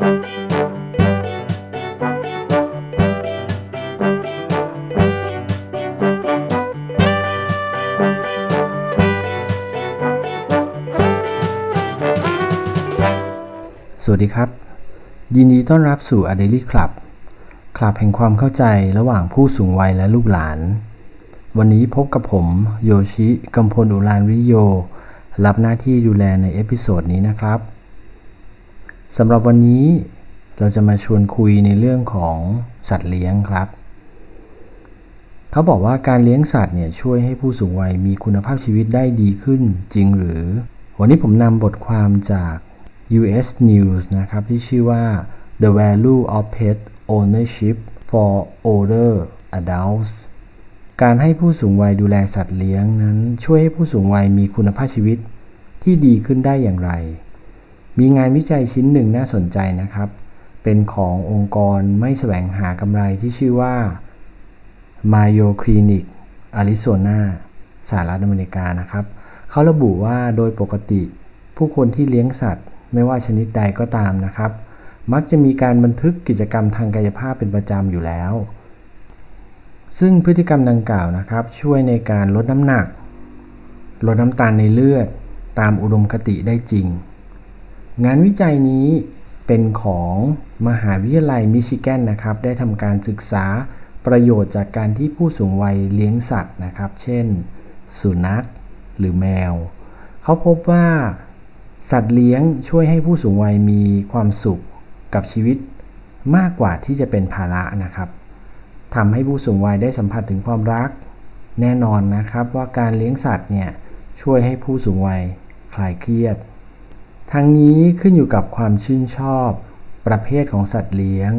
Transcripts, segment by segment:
สวัสดีครับ ยินดีต้อนรับสู่ a d e l y Club คลับแห่งความเข้าใจระหว่างผู้สูงวัยและลูกหลาน วันนี้พบกับผมโยชิกัมพลอุลานวิโย รับหน้าที่ดูแลใน episode นี้นะครับ สำหรับวันนี้เราจะมาชวนคุยในเรื่องของสัตว์เลี้ยงครับ เขาบอกว่าการเลี้ยงสัตว์เนี่ยช่วยให้ผู้สูงวัยมีคุณภาพชีวิตได้ดีขึ้นจริงหรือ วันนี้ผมนำบทความจาก US News นะครับที่ชื่อว่า The Value of Pet Ownership for Older Adults การให้ผู้สูงวัยดูแลสัตว์เลี้ยงนั้น ช่วยให้ผู้สูงวัยมีคุณภาพชีวิตที่ดีขึ้นได้อย่างไร มีงานวิจัยชิ้นหนึ่งน่าสนใจนะครับ เป็นขององค์กรไม่แสวงหากำไรที่ชื่อว่า Mayo Clinic Arizona สหรัฐอเมริกานะครับ เขาระบุว่าโดยปกติ ผู้คนที่เลี้ยงสัตว์ ไม่ว่าชนิดใดก็ตามนะครับ มักจะมีการบันทึกกิจกรรมทางกายภาพเป็นประจำอยู่แล้ว ซึ่งพฤติกรรมดังกล่าวนะครับ ช่วยในการลดน้ำหนัก ลดน้ำตาลในเลือด ตามอุดมคติได้จริง งานวิจัยนี้เป็นของมหาวิทยาลัยมิชิแกนนะครับ ได้ทำการศึกษาประโยชน์จากการที่ผู้สูงวัยเลี้ยงสัตว์นะครับ เช่น สุนัขหรือแมว เขาพบว่าสัตว์เลี้ยงช่วยให้ผู้สูงวัยมีความสุขกับชีวิตมากกว่าที่จะเป็นภาระนะครับทำให้ผู้สูงวัยได้สัมผัสถึงความรัก แน่นอนนะครับว่าการเลี้ยงสัตว์เนี่ยช่วยให้ผู้สูงวัยคลายเครียด ทั้งนี้ขึ้นอยู่กับความชื่นชอบ ประเภทของสัตว์เลี้ยง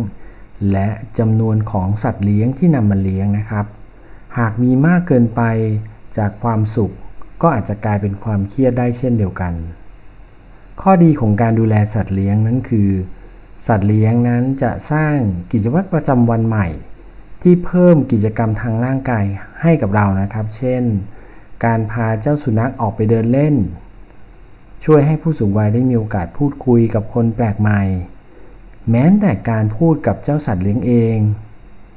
และจำนวนของสัตว์เลี้ยงที่นำมาเลี้ยงนะครับ หากมีมากเกินไปจากความสุข ก็อาจจะกลายเป็นความเครียดได้เช่นเดียวกัน ข้อดีของการดูแลสัตว์เลี้ยงนั้นคือ สัตว์เลี้ยงนั้นจะสร้างกิจวัตรประจำวันใหม่ ที่เพิ่มกิจกรรมทางร่างกายให้กับเรานะครับ เช่น การพาเจ้าสุนัขออกไปเดินเล่น ช่วยให้ผู้สูงวัยได้มีโอกาสพูดคุยกับคนแปลกใหม่ แม้แต่การพูดกับเจ้าสัตว์เลี้ยงเอง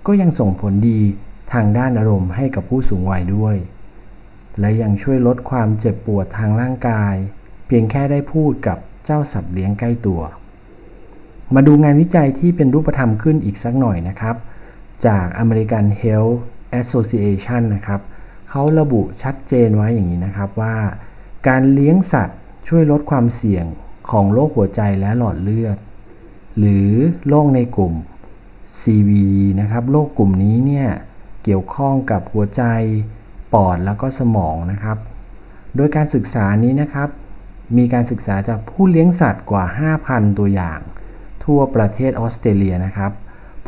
ก็ยังส่งผลดีทางด้านอารมณ์ให้กับผู้สูงวัยด้วย และยังช่วยลดความเจ็บปวดทางร่างกาย เพียงแค่ได้พูดกับเจ้าสัตว์เลี้ยงใกล้ตัว มาดูงานวิจัยที่เป็นรูปธรรมขึ้นอีกสักหน่อยนะครับ จาก American Health Association นะครับเขาระบุชัดเจนไว้อย่างนี้นะครับว่า การเลี้ยงสัตว์ ช่วยลดความเสี่ยงของโรคหัวใจและหลอดเลือด หรือโรคในกลุ่ม CVD นะครับโรคกลุ่มนี้เนี่ยเกี่ยวข้องกับหัวใจปอดแล้วก็สมองนะครับ โดยการศึกษานี้นะครับ มีการศึกษาจากผู้เลี้ยงสัตว์กว่า 5,000 ตัวอย่าง ทั่วประเทศออสเตรเลียนะครับ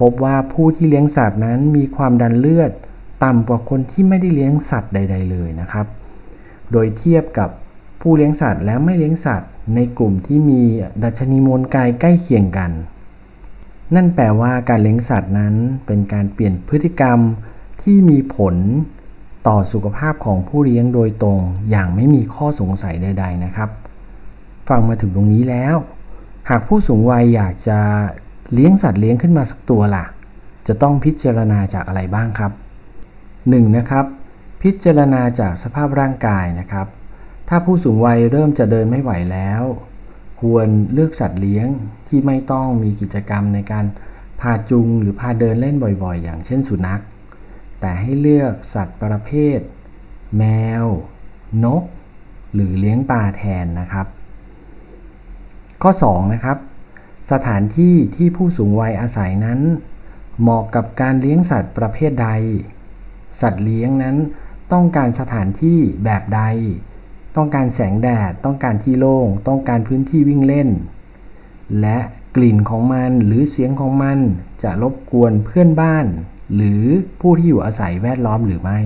พบว่าผู้ที่เลี้ยงสัตว์นั้นมีความดันเลือดต่ำกว่าคนที่ไม่ได้เลี้ยงสัตว์ใด ๆ เลยนะครับ โดยเทียบกับ ผู้เลี้ยงสัตว์และไม่เลี้ยงสัตว์ ในกลุ่มที่มีดัชนีมวลกายใกล้เคียงกัน นั่นแปลว่าการเลี้ยงสัตว์นั้นเป็นการเปลี่ยนพฤติกรรมที่มีผลต่อสุขภาพของผู้เลี้ยงโดยตรงอย่างไม่มีข้อสงสัยใด ๆนะครับ ฟังมาถึงตรงนี้แล้ว หากผู้สูงวัยอยากจะเลี้ยงสัตว์เลี้ยงขึ้นมาสักตัวล่ะ จะต้องพิจารณาจากอะไรบ้างครับ 1. นะครับ พิจารณาจากสภาพร่างกายนะครับ ถ้าผู้สูงวัยเริ่มจะเดินไม่ไหวแล้ว ควรเลือกสัตว์เลี้ยงที่ไม่ต้องมีกิจกรรมในการพาจุงหรือพาเดินเล่นบ่อยๆ อย่างเช่นสุนัข แต่ให้เลือกสัตว์ประเภท แมว นก หรือเลี้ยงปลาแทนนะครับ ข้อ 2 นะครับ สถานที่ที่ผู้สูงวัยอาศัยนั้น เหมาะกับการเลี้ยงสัตว์ประเภทใด สัตว์เลี้ยงนั้นต้องการสถานที่แบบใด ต้องการแสงแดด ต้องการที่โล่ง ต้องการพื้นที่วิ่งเล่น และกลิ่นของมันหรือเสียงของมันจะรบกวนเพื่อนบ้าน หรือผู้ที่อยู่อาศัยแวดล้อมหรือไม่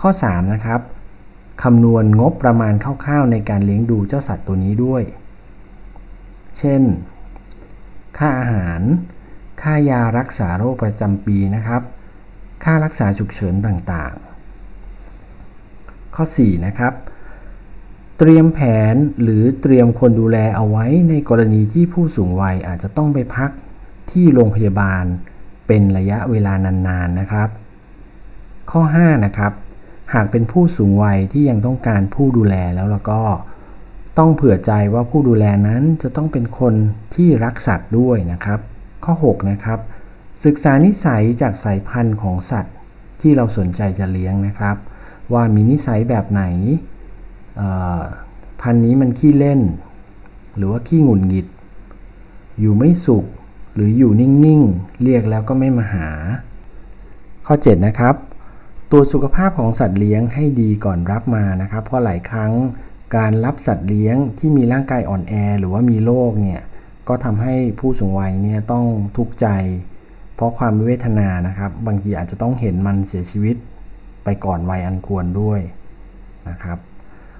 ข้อ 3 นะครับคำนวณงบประมาณคร่าวๆในการเลี้ยงดูเจ้าสัตว์ตัวนี้ด้วย เช่น ค่าอาหาร ค่ายารักษาโรคประจำปีนะครับ ค่ารักษาฉุกเฉินต่างๆ ข้อ 4 นะครับ เตรียมแผนหรือเตรียมคนดูแลเอาไว้ในกรณีที่ผู้สูงวัยอาจจะต้องไปพักที่โรงพยาบาลเป็นระยะเวลานานๆนนะครับ ข้อ 5 นะครับ หากเป็นผู้สูงวัยที่ยังต้องการผู้ดูแลแล้วแล้วก็ต้องเผื่อใจว่าผู้ดูแลนั้นจะต้องเป็นคนที่รักสัตว์ด้วยนะครับ ข้อ 6 นะครับ ศึกษานิสัยจากสายพันธุ์ของสัตว์ที่เราสนใจจะเลี้ยงนะครับ ว่ามีนิสัยแบบไหน พันนี้มันขี้เล่น หรือว่าขี้หงุดหงิด อยู่ไม่สุขหรืออยู่นิ่งๆ เรียกแล้วก็ไม่มาหา ข้อ 7 นะครับตรวสุขภาพของสัตว์เลี้ยงให้ดีก่อนรับมานะครับ เพราะหลายครั้งการรับสัตว์เลี้ยงที่มีร่างกายอ่อนแอ หรือว่ามีโรคเนี่ยก็ทำให้ผู้สูงวัยเนี่ยต้องทุกข์ใจ เพราะความเวทนานะครับ บางทีอาจจะต้องเห็นมันเสียชีวิต ไปก่อนวัยอันควรด้วยนะครับ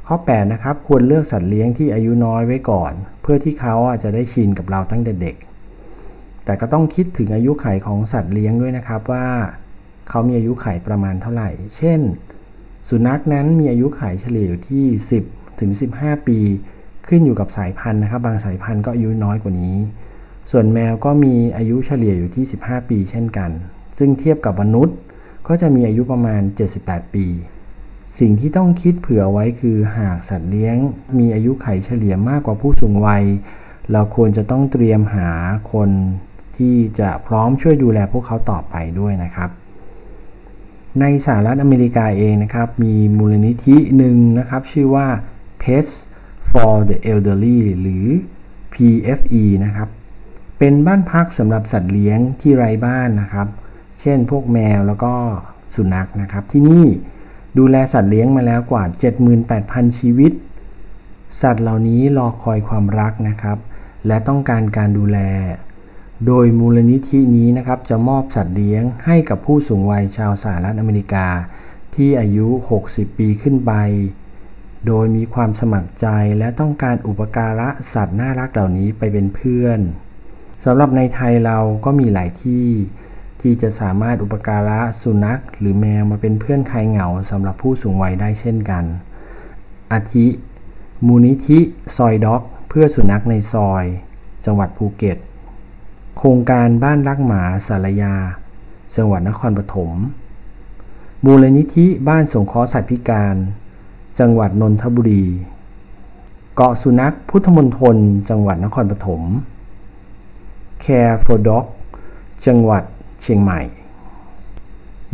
ข้อ8นะครับควรเลือกสัตว์เลี้ยงที่อายุน้อยไว้ก่อน เพื่อที่เขาอาจจะได้ชินกับเราตั้งแต่เด็ก แต่ก็ต้องคิดถึงอายุไขของสัตว์เลี้ยงด้วยนะครับว่าเขามีอายุไขประมาณเท่าไหร่ เช่น สุนัขนั้นมีอายุไขเฉลี่ยอยู่ที่ 10 ถึง 15 ปี ขึ้นอยู่กับสายพันธุ์นะครับ บางสายพันธุ์ก็อายุน้อยกว่านี้ ส่วนแมวก็มีอายุเฉลี่ยอยู่ที่ 15 ปีเช่นกัน ซึ่งเทียบกับมนุษย์ ก็จะมีอายุประมาณ 78 ปี สิ่งที่ต้องคิดเผื่อไว้คือหากสัตว์เลี้ยง มีอายุไขเฉลี่ยมากกว่าผู้สูงวัย เราควรจะต้องเตรียมหาคนที่จะพร้อมช่วยดูแลพวกเขาต่อไปด้วยนะครับ ในสหรัฐอเมริกาเองนะครับ มีมูลนิธิหนึ่งนะครับ ชื่อว่า Pets for the Elderly หรือ PFE นะครับ เป็นบ้านพักสำหรับสัตว์เลี้ยงที่ไร้บ้านนะครับ เช่นพวกแมวแล้วก็สุนัขนะครับ ที่นี่ดูแลสัตว์เลี้ยงมาแล้วกว่า 78,000 ชีวิต สัตว์เหล่านี้รอคอยความรักนะครับ และต้องการการดูแล โดยมูลนิธินี้นะครับจะมอบสัตว์เลี้ยงให้กับผู้สูงวัยชาวสหรัฐอเมริกา ที่อายุ 60 ปีขึ้นไป โดยมีความสมัครใจและต้องการอุปการะสัตว์น่ารักเหล่านี้ไปเป็นเพื่อนสำหรับในไทยเราก็มีหลายที่ ที่จะสามารถอุปการะสุนัข หรือแมวมาเป็นเพื่อนคลายเหงาสำหรับผู้สูงวัยได้เช่นกัน อาทิ มูลนิธิซอยด็อก เพื่อสุนัขในซอย จังหวัดภูเก็ต โครงการบ้านรักหมาสารยา จังหวัดนครปฐมมูลนิธิบ้านสงเคราะห์สัตว์พิการ จังหวัดนนทบุรี เกาะสุนัขพุทธมณฑลจังหวัดนครปฐม Care for Dog จังหวัด เชียงใหม่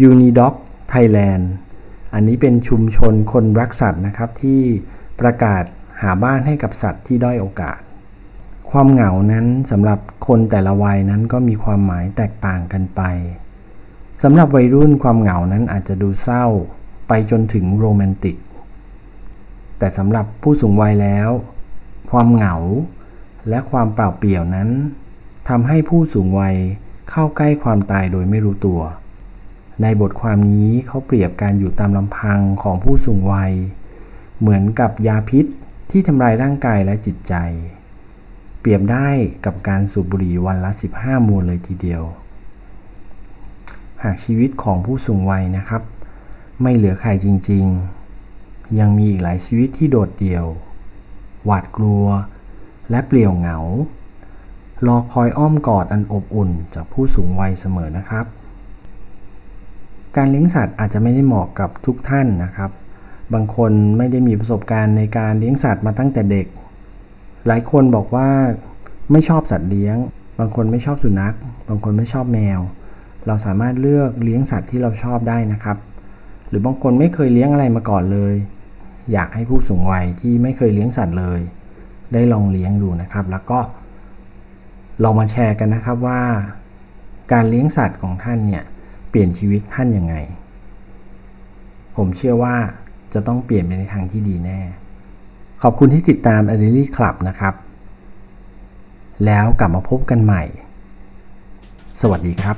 Unidog Thailand อันนี้เป็นชุมชนคนรักสัตว์นะครับที่ประกาศหาบ้านให้กับสัตว์ที่ด้อยโอกาส ความเหงานั้นสำหรับคนแต่ละวัยนั้นก็มีความหมายแตกต่างกันไปสำหรับวัยรุ่นความเหงานั้นอาจจะดูเศร้าไปจนถึงโรแมนติก แต่สำหรับผู้สูงวัยแล้ว ความเหงาและความเปล่าเปลี่ยวนั้นทำให้ผู้สูงวัย เข้าใกล้ความตายโดยไม่รู้ตัว ในบทความนี้เขาเปรียบการอยู่ตามลำพังของผู้สูงวัย เหมือนกับยาพิษที่ทำลายร่างกายและจิตใจ เปรียบได้กับการสูบบุหรี่วันละ 15 มวนเลยทีเดียว หากชีวิตของผู้สูงวัยนะครับ ไม่เหลือใครจริง ๆ ยังมีอีกหลายชีวิตที่โดดเดี่ยว หวาดกลัว และเปลี่ยวเหงา รอคอยอ้อมกอดอันอบอุ่นจากผู้สูงวัยเสมอนะครับ การเลี้ยงสัตว์อาจจะไม่ได้เหมาะกับทุกท่านนะครับ บางคนไม่ได้มีประสบการณ์ในการเลี้ยงสัตว์มาตั้งแต่เด็ก หลายคนบอกว่าไม่ชอบสัตว์เลี้ยง บางคนไม่ชอบสุนัข บางคนไม่ชอบแมว เราสามารถเลือกเลี้ยงสัตว์ที่เราชอบได้นะครับ หรือบางคนไม่เคยเลี้ยงอะไรมาก่อนเลย อยากให้ผู้สูงวัยที่ไม่เคยเลี้ยงสัตว์เลย ได้ลองเลี้ยงดูนะครับ แล้วก็ ลองมาแชร์กันนะครับว่า การเลี้ยงสัตว์ของท่านเนี่ยเปลี่ยนชีวิตท่านยังไง ผมเชื่อว่าจะต้องเปลี่ยนไปในทางที่ดีแน่ ขอบคุณที่ติดตาม a d e l y Club นะครับ แล้วกลับมาพบกันใหม่ สวัสดีครับ